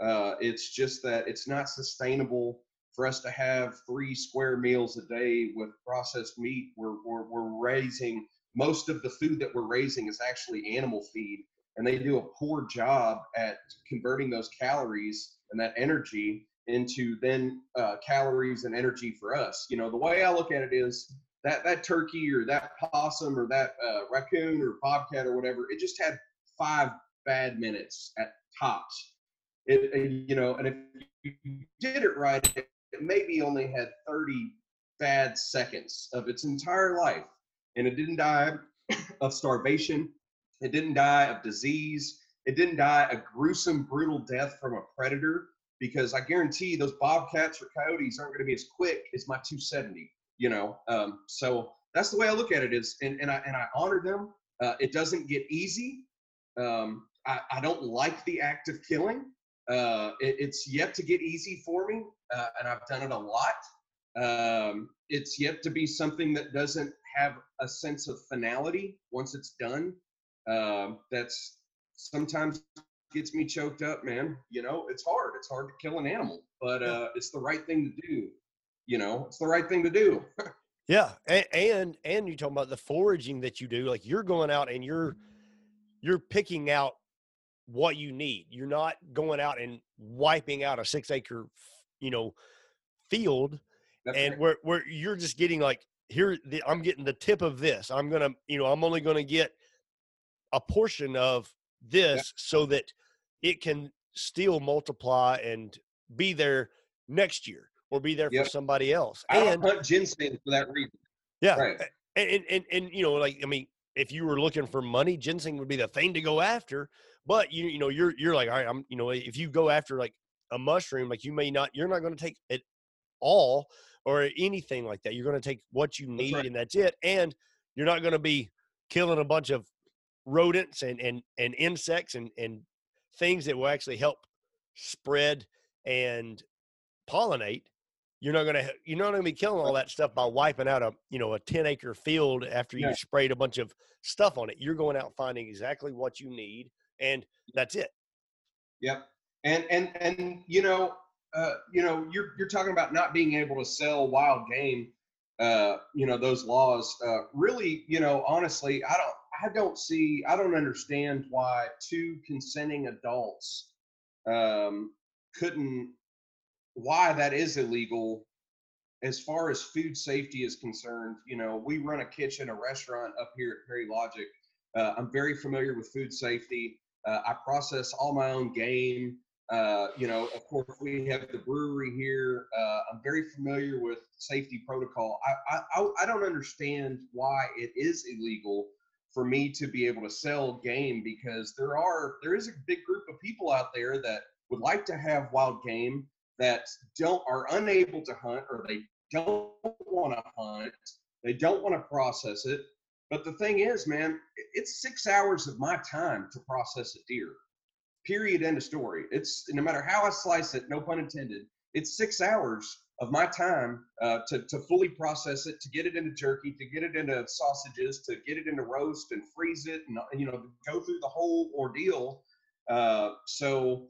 Uh it's just that it's not sustainable for us to have three square meals a day with processed meat. We're we're, we're raising most of the food that we're raising is actually animal feed and they do a poor job at converting those calories and that energy into then uh, calories and energy for us. You know the way i look at it is that that turkey or that possum or that uh, raccoon or bobcat or whatever it just had five bad minutes at tops. It, it you know and if you did it right it maybe only had 30 bad seconds of its entire life and it didn't die of starvation. It didn't die of disease. It didn't die a gruesome, brutal death from a predator because I guarantee those bobcats or coyotes aren't going to be as quick as my 270. You know, um, so that's the way I look at it. Is and, and I and I honor them. Uh, it doesn't get easy. Um, I, I don't like the act of killing. Uh, it, it's yet to get easy for me, uh, and I've done it a lot. Um, it's yet to be something that doesn't have a sense of finality once it's done. Um, that's sometimes gets me choked up, man. You know, it's hard. It's hard to kill an animal, but uh, it's the right thing to do. You know, it's the right thing to do. Yeah, and, and and you talking about the foraging that you do. Like you're going out and you're you're picking out what you need. You're not going out and wiping out a six acre, you know, field, That's and right. where where you're just getting like here the, I'm getting the tip of this. I'm gonna you know I'm only gonna get a portion of this so that it can still multiply and be there next year or be there Yep. for somebody else. I And don't hunt ginseng for that reason. yeah, Right. and, and and and you know, like I mean, if you were looking for money, ginseng would be the thing to go after. But you you know, you're you're like, all right, I'm you know, if you go after like a mushroom, like you may not, you're not going to take it all or anything like that. You're going to take what you need, right. and that's it. And you're not going to be killing a bunch of rodents and and and insects and and things that will actually help spread and pollinate you're not gonna you're not gonna be killing all that stuff by wiping out a you know a 10 acre field after you Yeah. sprayed a bunch of stuff on it you're going out finding exactly what you need and that's it Yep. And and and you know, uh, you know, you're you're talking about not being able to sell wild game. Uh, you know, those laws. Uh, really, you know, honestly, I don't I don't see I don't understand why two consenting adults um, couldn't why that is illegal as far as food safety is concerned. You know, we run a kitchen, a restaurant up here at Perry Logic. Uh, I'm very familiar with food safety. Uh, I process all my own game. Uh, you know, of course, we have the brewery here. Uh, I'm very familiar with safety protocol. I, I, I- don't understand why it is illegal for me to be able to sell game because there are there is a big group of people out there that would like to have wild game that don't are unable to hunt or they don't want to hunt. They don't want to process it. But the thing is, man, it's six hours of my time to process a deer. Period. End of story. It's no matter how I slice it, no pun intended. It's six hours of my time uh, to to fully process it, to get it into jerky, to get it into sausages, to get it into roast and freeze it, and you know go through the whole ordeal. Uh, so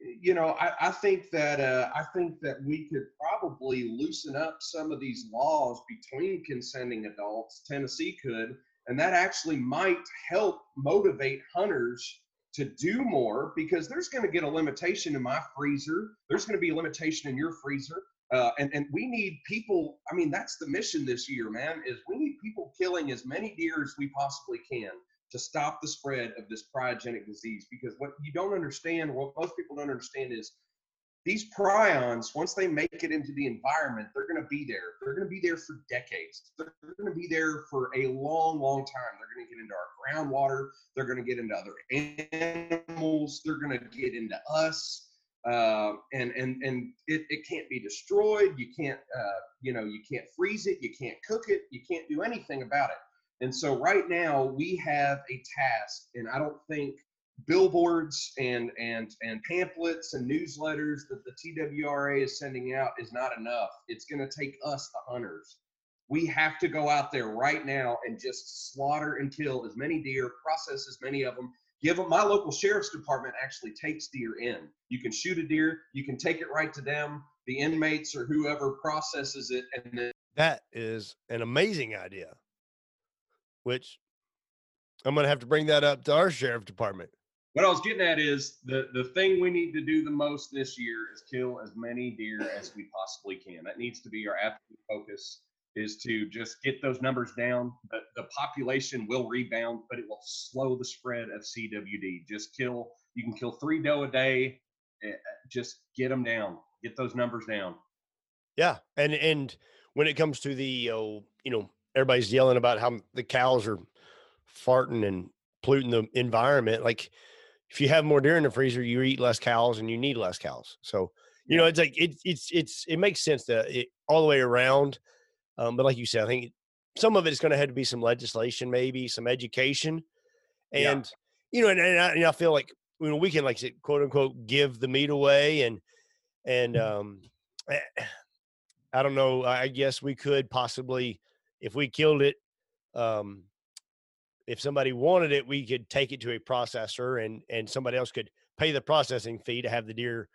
you know, I, I think that uh, I think that we could probably loosen up some of these laws between consenting adults. Tennessee could, and that actually might help motivate hunters to do more because there's going to get a limitation in my freezer. There's going to be a limitation in your freezer. Uh, and, and we need people. I mean, that's the mission this year, man. Is we need people killing as many deer as we possibly can to stop the spread of this cryogenic disease. Because what you don't understand, what most people don't understand is these prions, once they make it into the environment, they're going to be there. They're going to be there for decades. They're going to be there for a long, long time. They're going to get into our groundwater. They're going to get into other animals. They're going to get into us. Uh, and and and it, it can't be destroyed. You can't uh, you know you can't freeze it. You can't cook it. You can't do anything about it. And so right now we have a task, and I don't think billboards and and and pamphlets and newsletters that the TWRA is sending out is not enough. It's going to take us, the hunters. We have to go out there right now and just slaughter and kill as many deer, process as many of them. Give them. My local sheriff's department actually takes deer in. You can shoot a deer. You can take it right to them. The inmates or whoever processes it, and then That is an amazing idea. Which I'm going to have to bring that up to our sheriff department. What I was getting at is the the thing we need to do the most this year is kill as many deer as we possibly can. That needs to be our absolute focus. Is to just get those numbers down. The, the population will rebound, but it will slow the spread of CWD. Just kill. You can kill three doe a day. eh, Just get them down. Get those numbers down. Yeah, and and when it comes to the oh, you know, everybody's yelling about how the cows are farting and polluting the environment. Like, if you have more deer in the freezer, you eat less cows and you need less cows. So, you know, it's like it, it's it's it makes sense that it, all the way around. Um, but like you said, I think some of it is going to have to be some legislation, maybe some education, Yeah. and you know, and, and, I, and I feel like you know we can like say, quote unquote give the meat away and and um eh, I don't know. I guess we could possibly, if we killed it, um, if somebody wanted it, we could take it to a processor, and and somebody else could pay the processing fee to have the deer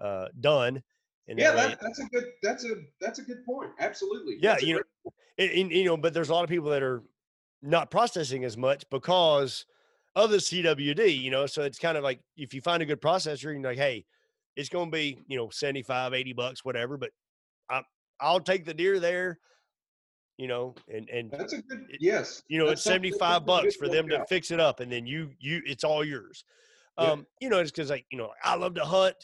uh, done. And Yeah, that that's a good. That's a that's a good point. Absolutely. yeah, That's you know, and, and, you know, but there's a lot of people that are not processing as much because of the CWD. You know, so it's kind of like if you find a good processor, you're like, hey, it's going to be you know 75, 80 bucks, whatever, but I, I'll take the deer there. You know, and and That's a good. it- Yes. you know that's it's 75 good bucks for them to fix it up and then you you it's all yours Yeah. um you know it's because like you know i love to hunt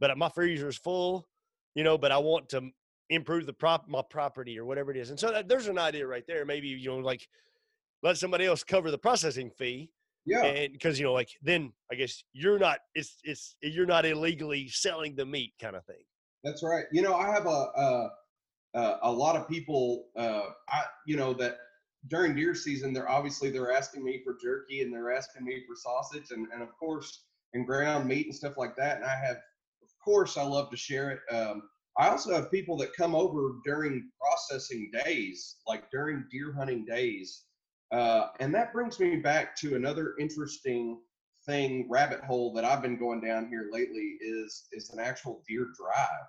but my freezer is full you know but i want to improve the prop my property or whatever it is and so that, there's an idea right there maybe you know like let somebody else cover the processing fee Yeah. and because you know like then i guess you're not it's it's you're not illegally selling the meat kind of thing That's right. You know, I have a a, a, a lot of people. Uh, I you know that during deer season, they're obviously they're asking me for jerky and they're asking me for sausage and and of course and ground meat and stuff like that. And I have, of course, I love to share it. Um, I also have people that come over during processing days, like during deer hunting days. Uh, and that brings me back to another interesting thing, rabbit hole that I've been going down here lately is is an actual deer drive.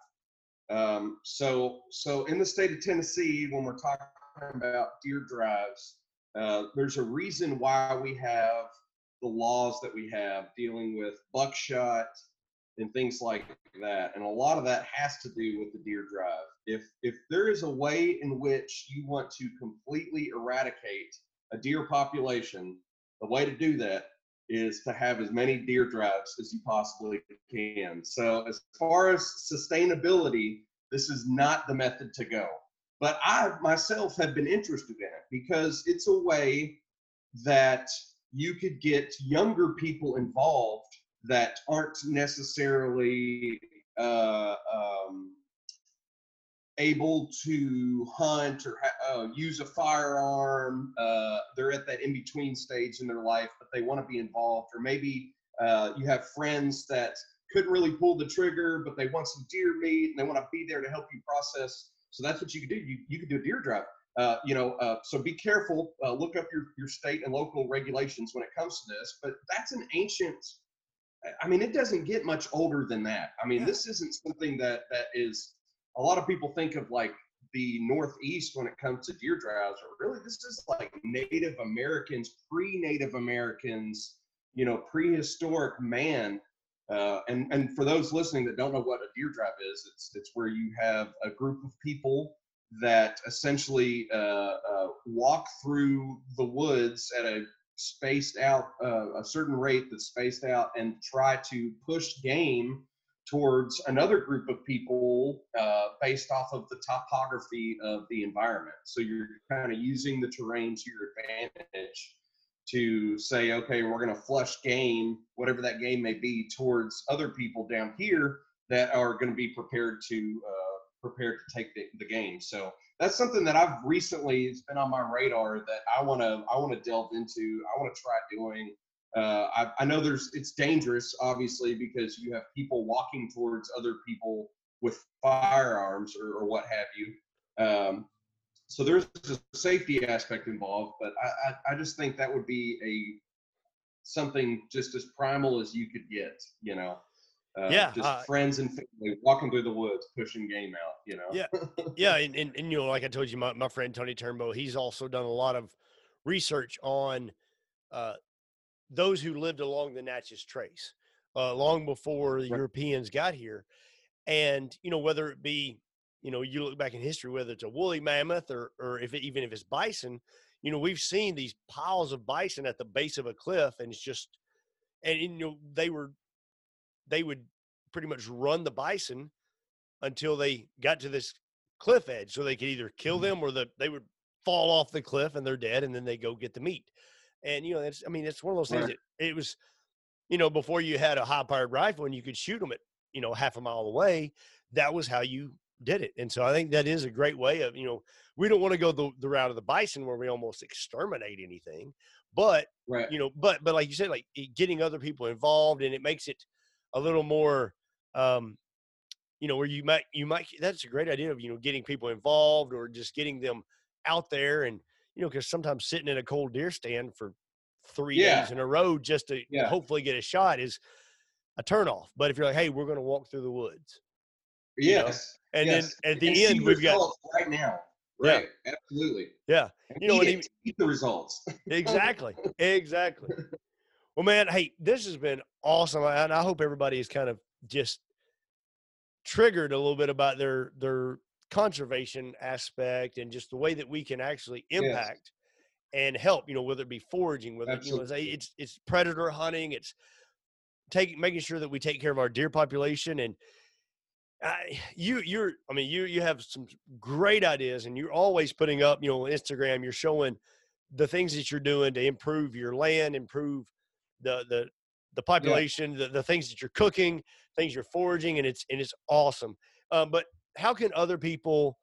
Um, so so in the state of Tennessee, when we're talking about deer drives, uh, there's a reason why we have the laws that we have dealing with buckshot and things like that. And a lot of that has to do with the deer drive. If if there is a way in which you want to completely eradicate a deer population, the way to do that is to have as many deer drives as you possibly can. So as far as sustainability, this is not the method to go. But I myself have been interested in it because it's a way that you could get younger people involved that aren't necessarily uh, um, able to hunt or ha- uh, use a firearm. Uh, they're at that in between stage in their life, but they want to be involved. Or maybe uh, you have friends that couldn't really pull the trigger, but they want some deer meat and they want to be there to help you process. So that's what you could do. You, you could do a deer drive. Uh, you know, uh, so be careful. Uh, look up your, your state and local regulations when it comes to this. But that's an ancient. I mean, it doesn't get much older than that. I mean, Yeah. this isn't something that that is. A lot of people think of like the Northeast when it comes to deer drives, or really, this is like Native Americans, pre-Native Americans, you know, prehistoric man. Uh, and and for those listening that don't know what a deer drive is, it's it's where you have a group of people that essentially uh, uh, walk through the woods at a spaced out uh, a certain rate that's spaced out and try to push game towards another group of people uh, based off of the topography of the environment. So you're kind of using the terrain to your advantage to say, okay, we're going to flush game, whatever that game may be, towards other people down here that are going to be prepared to uh, prepared to take the, the game. So that's something that I've recently it's been on my radar that I want to I want to delve into. I want to try doing. Uh, I, I know there's it's dangerous, obviously, because you have people walking towards other people with firearms or, or what have you. Um, so there's a safety aspect involved, but I, I, I just think that would be a something just as primal as you could get, you know. Uh, Yeah, just uh, friends and family walking through the woods, pushing game out, you know. Yeah. yeah, and, and, and you know, like I told you, my, my friend Tony Turnbow, he's also done a lot of research on uh, those who lived along the Natchez Trace uh, long before the Right. Europeans got here. And, you know, whether it be, you know, you look back in history, whether it's a woolly mammoth or, or if it, even if it's bison, you know, we've seen these piles of bison at the base of a cliff and it's just, and, you know, they were, they would pretty much run the bison until they got to this cliff edge so they could either kill them or the, they would fall off the cliff and they're dead and then they go get the meat. And, you know, it's, I mean, it's one of those things that it was, you know, before you had a high powered rifle and you could shoot them at, you know, half a mile away, that was how you did it. And so I think that is a great way of, you know, we don't want to go the, the route of the bison where we almost exterminate anything, but Right. you know but but like you said like getting other people involved and it makes it a little more um you know where you might you might that's a great idea of you know getting people involved or just getting them out there and you know because sometimes sitting in a cold deer stand for three Yeah. days in a row just to Yeah. hopefully get a shot is a turnoff but if you're like hey we're going to walk through the woods you know, Yes. and yes. then at the end we've got right now. Yeah. Right. Absolutely. yeah And You know, and the results. exactly exactly well man hey this has been awesome and i hope everybody is kind of just triggered a little bit about their their conservation aspect and just the way that we can actually Yes. impact and help you know whether it be foraging whether you know it's, it's predator hunting it's taking making sure that we take care of our deer population and I, you you're i mean you you have some great ideas and you're always putting up you know on instagram you're showing the things that you're doing to improve your land improve the the the population the, the things that you're cooking things you're foraging and it's and it's awesome. Um, but how can other people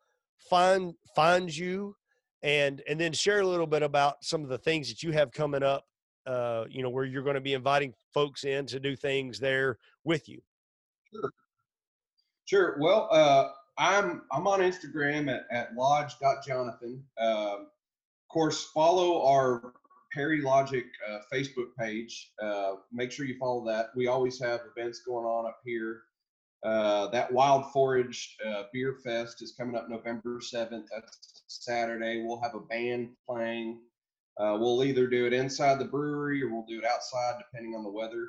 find find you and and then share a little bit about some of the things that you have coming up uh, you know where you're going to be inviting folks in to do things there with you Sure. Sure well, uh, I'm I'm on Instagram at, at lodge.jonathan. Um, of course, follow our Perry Logic uh, Facebook page. Uh, make sure you follow that. We always have events going on up here. Uh, that Wild Forage uh, Beer Fest is coming up November 7th. That's Saturday. We'll have a band playing. Uh, we'll either do it inside the brewery or we'll do it outside, depending on the weather.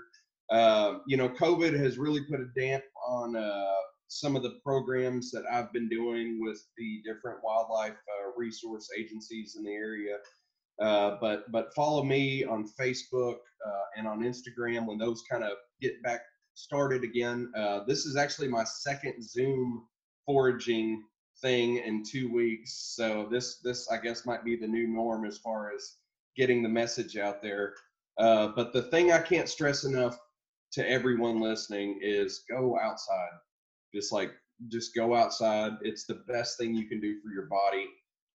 Um, you know, COVID has really put a damp on uh, some of the programs that I've been doing with the different wildlife uh, resource agencies in the area. Uh, but but follow me on Facebook uh, and on Instagram when those kind of get back started again. Uh, this is actually my second Zoom foraging thing in two weeks, so this this I guess might be the new norm as far as getting the message out there. Uh, but the thing I can't stress enough to everyone listening is go outside just like just go outside it's the best thing you can do for your body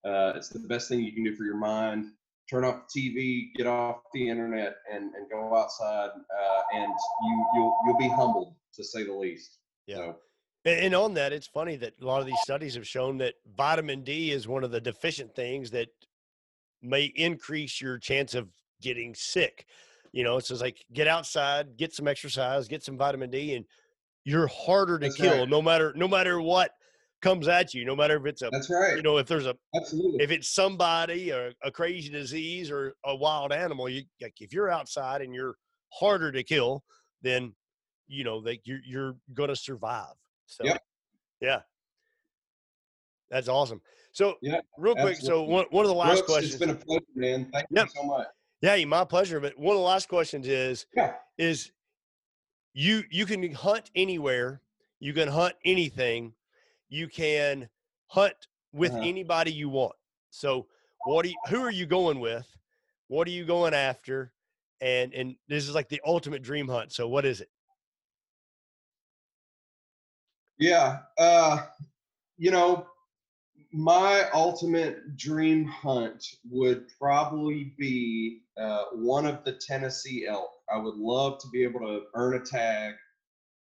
uh, it's the best thing you can do for your mind turn off the tv get off the internet and, and go outside uh, and you you'll you'll be humbled to say the least Yeah. so And, on that, it's funny that a lot of these studies have shown that vitamin D is one of the deficient things that may increase your chance of getting sick. You know, so it's like get outside, get some exercise, get some vitamin D, and you're harder to That's kill right. no matter no matter what comes at you. No matter if it's a that's right you know if there's a absolutely if it's somebody or a crazy disease or a wild animal, you like if you're outside and you're harder to kill, then you know that you're you're gonna survive. So Yep. yeah. That's awesome. So Yeah, real quick, so one, one of the last Brooks, questions it's been a pleasure man thank Yep. you so much yeah, my pleasure. But one of the last questions is Yeah. is you you can hunt anywhere, you can hunt anything, you can hunt with Uh-huh. anybody you want. So what do you, who are you going with? What are you going after? And and this is like the ultimate dream hunt. So what is it? Yeah, uh, you know, my ultimate dream hunt would probably be uh, one of the Tennessee elk. I would love to be able to earn a tag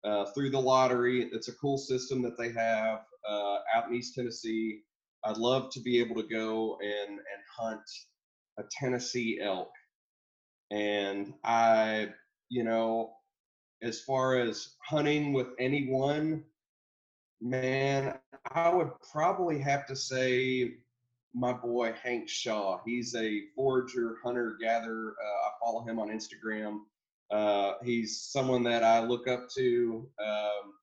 uh, through the lottery. It's a cool system that they have uh, out in East Tennessee. I'd love to be able to go and and hunt a Tennessee elk. And I, you know, as far as hunting with anyone, man, I would probably have to say my boy Hank Shaw. He's a forager, hunter, gatherer. Uh, I follow him on Instagram. Uh, he's someone that I look up to. Um,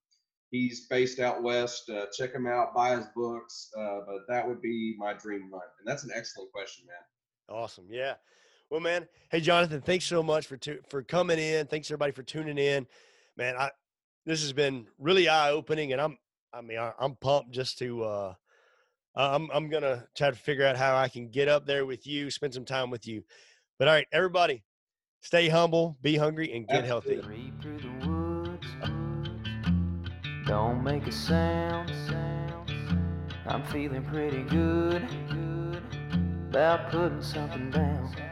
he's based out west. Uh, check him out, buy his books. Uh, but that would be my dream hunt, and that's an excellent question, man. Awesome. Yeah. Well, man. Hey, Jonathan. Thanks so much for tu- for coming in. Thanks everybody for tuning in. Man, I this has been really eye opening, and I'm I mean I, I'm pumped just to. uh I'm I'm gonna try to figure out how I can get up there with you, spend some time with you. But all right, everybody, stay humble, be hungry, and get healthy. Don't make a sound. I'm feeling pretty good about putting something down.